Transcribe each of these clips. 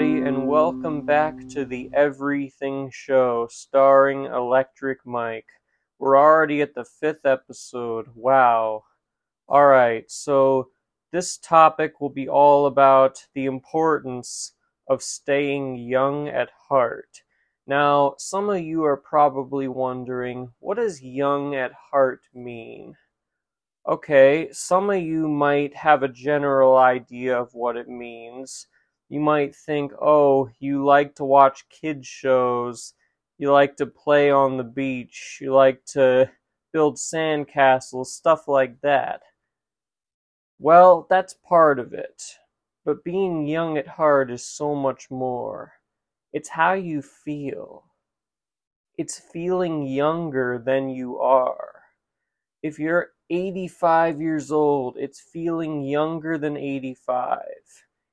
everybody, and welcome back to the Everything Show starring Electric Mike. We're already at the fifth episode. Wow. Alright, so this topic will be all about the importance of staying young at heart. Now, some of you are probably wondering, what does young at heart mean? Okay, some of you might have a general idea of what it means you might think, oh, you like to watch kids shows, you like to play on the beach, you like to build sandcastles, stuff like that. Well, that's part of it. But being young at heart is so much more. It's how you feel. It's feeling younger than you are. If you're 85 years old, it's feeling younger than 85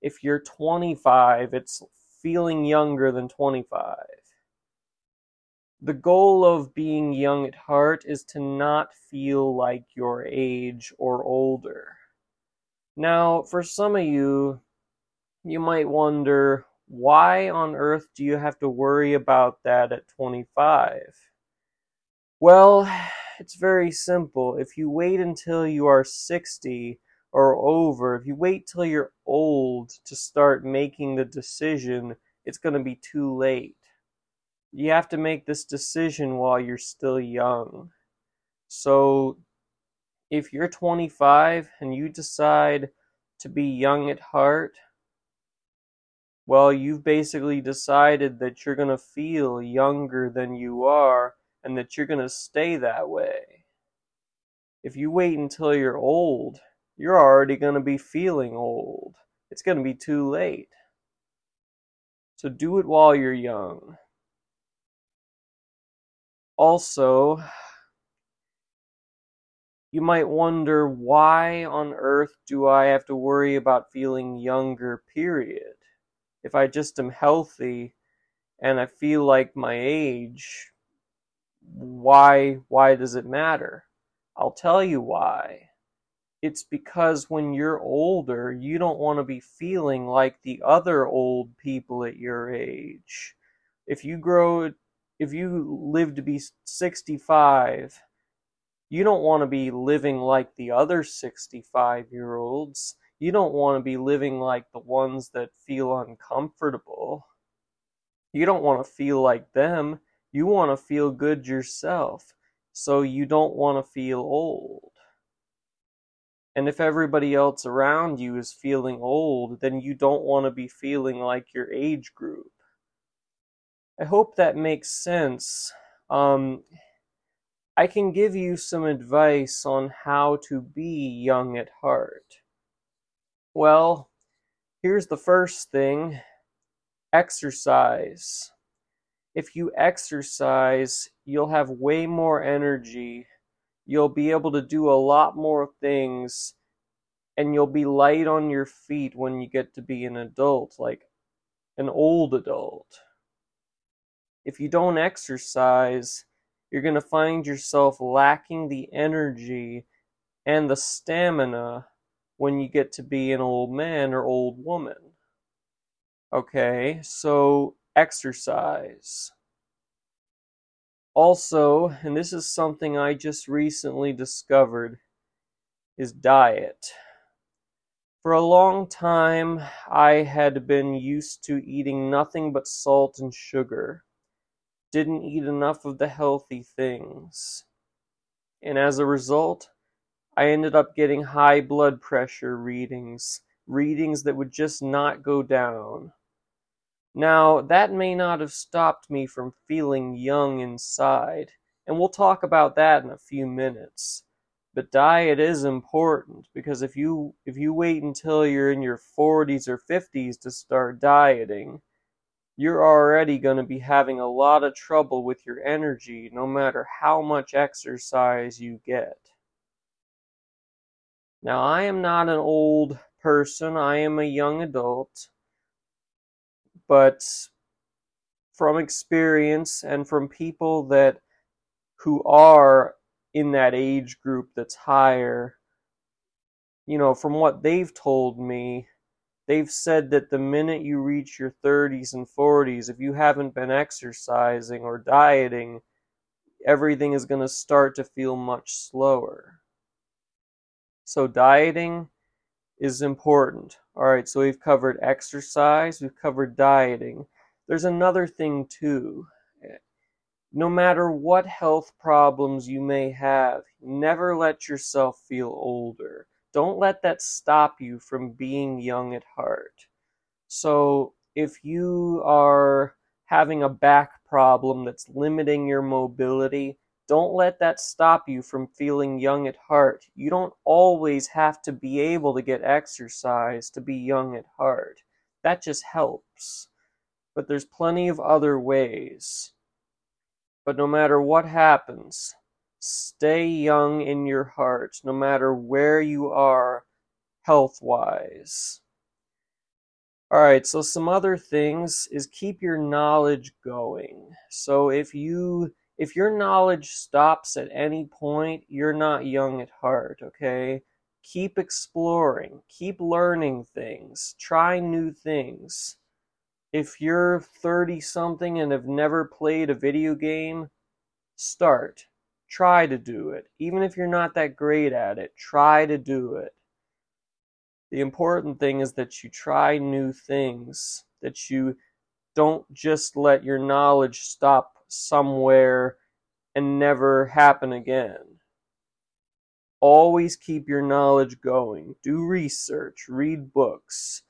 if you're 25, it's feeling younger than 25. The goal of being young at heart is to not feel like your age or older. Now, for some of you, you might wonder why on earth do you have to worry about that at 25? Well, it's very simple. If you wait until you are 60 or over, if you wait till you're old to start making the decision, it's going to be too late. You have to make this decision while you're still young. So, if you're 25 and you decide to be young at heart, well, you've basically decided that you're going to feel younger than you are and that you're going to stay that way. If you wait until you're old you're already going to be feeling old. It's going to be too late. So do it while you're young. Also, you might wonder why on earth do I have to worry about feeling younger, period? If I just am healthy and I feel like my age, why why does it matter? I'll tell you why it's because when you're older, you don't want to be feeling like the other old people at your age. If you grow, if you live to be 65, you don't want to be living like the other 65 year olds. You don't want to be living like the ones that feel uncomfortable. You don't want to feel like them. You want to feel good yourself. So you don't want to feel old. And if everybody else around you is feeling old, then you don't want to be feeling like your age group. I hope that makes sense. Um, I can give you some advice on how to be young at heart. Well, here's the first thing exercise. If you exercise, you'll have way more energy you'll be able to do a lot more things and you'll be light on your feet when you get to be an adult, like an old adult. If you don't exercise, you're going to find yourself lacking the energy and the stamina when you get to be an old man or old woman. Okay, so exercise. Also, and this is something I just recently discovered, is diet. For a long time, I had been used to eating nothing but salt and sugar. Didn't eat enough of the healthy things. And as a result, I ended up getting high blood pressure readings, readings that would just not go down. Now, that may not have stopped me from feeling young inside, and we'll talk about that in a few minutes. But diet is important because if you if you wait until you're in your 40s or 50s to start dieting, you're already going to be having a lot of trouble with your energy no matter how much exercise you get. Now, I am not an old person, I am a young adult but from experience and from people that who are in that age group that's higher you know from what they've told me they've said that the minute you reach your 30s and 40s, if you haven't been exercising or dieting, everything is going to start to feel much slower. So, dieting is important. All right, so we've covered exercise, we've covered dieting. There's another thing too. No matter what health problems you may have, never let yourself feel older. Don't let that stop you from being young at heart. So, if you are having a back problem that's limiting your mobility, don't let that stop you from feeling young at heart. You don't always have to be able to get exercise to be young at heart. That just helps. But there's plenty of other ways. But no matter what happens, stay young in your heart, no matter where you are health wise. Alright, so some other things is keep your knowledge going. So if you if your knowledge stops at any point, you're not young at heart, okay? Keep exploring, keep learning things, try new things. If you're 30 something and have never played a video game, start. Try to do it. Even if you're not that great at it, try to do it. The important thing is that you try new things, that you don't just let your knowledge stop somewhere and never happen again. Always keep your knowledge going. Do research, read books,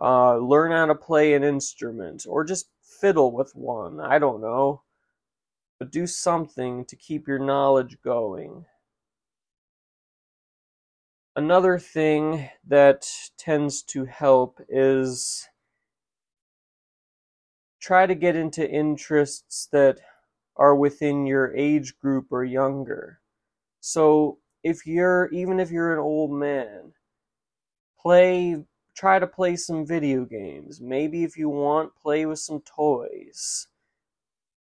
uh, learn how to play an instrument, or just fiddle with one. I don't know. But do something to keep your knowledge going. Another thing that tends to help is try to get into interests that are within your age group or younger. So if you're even if you're an old man, play try to play some video games. Maybe if you want, play with some toys.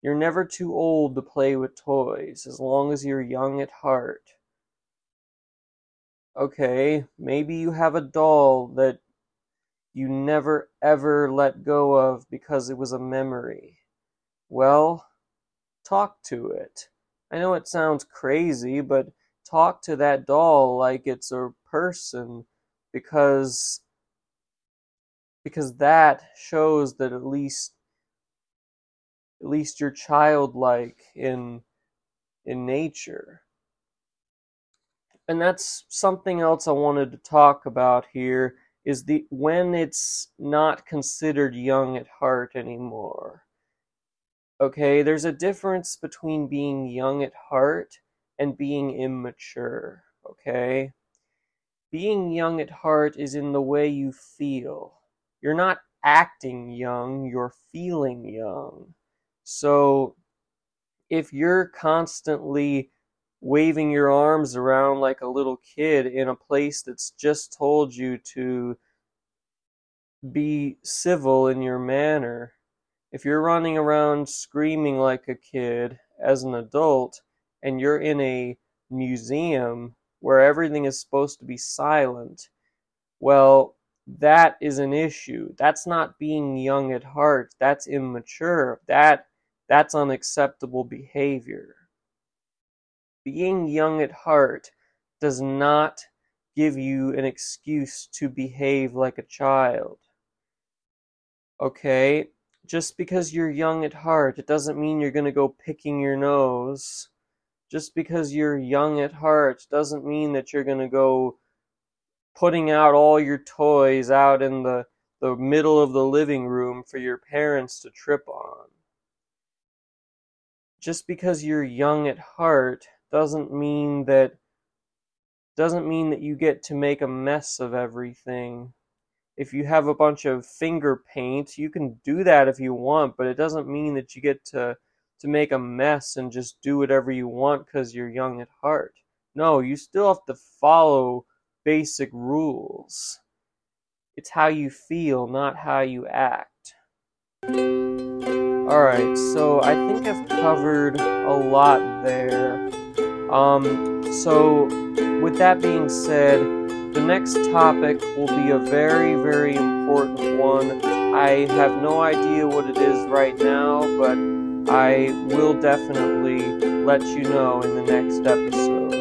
You're never too old to play with toys as long as you're young at heart. Okay, maybe you have a doll that you never ever let go of because it was a memory. Well, talk to it. I know it sounds crazy, but talk to that doll like it's a person because because that shows that at least at least you're childlike in in nature. And that's something else I wanted to talk about here is the when it's not considered young at heart anymore. Okay, there's a difference between being young at heart and being immature. Okay? Being young at heart is in the way you feel. You're not acting young, you're feeling young. So, if you're constantly waving your arms around like a little kid in a place that's just told you to be civil in your manner, if you're running around screaming like a kid as an adult and you're in a museum where everything is supposed to be silent, well, that is an issue. That's not being young at heart. That's immature. That that's unacceptable behavior. Being young at heart does not give you an excuse to behave like a child. Okay? just because you're young at heart, it doesn't mean you're going to go picking your nose. Just because you're young at heart doesn't mean that you're going to go putting out all your toys out in the, the middle of the living room for your parents to trip on. Just because you're young at heart doesn't mean that doesn't mean that you get to make a mess of everything if you have a bunch of finger paint, you can do that if you want, but it doesn't mean that you get to to make a mess and just do whatever you want because you're young at heart. No, you still have to follow basic rules. It's how you feel, not how you act. Alright, so I think I've covered a lot there. Um, so, with that being said, The next topic will be a very, very important one. I have no idea what it is right now, but I will definitely let you know in the next episode.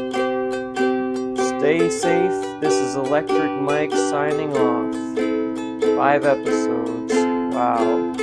Stay safe. This is Electric Mike signing off. Five episodes. Wow.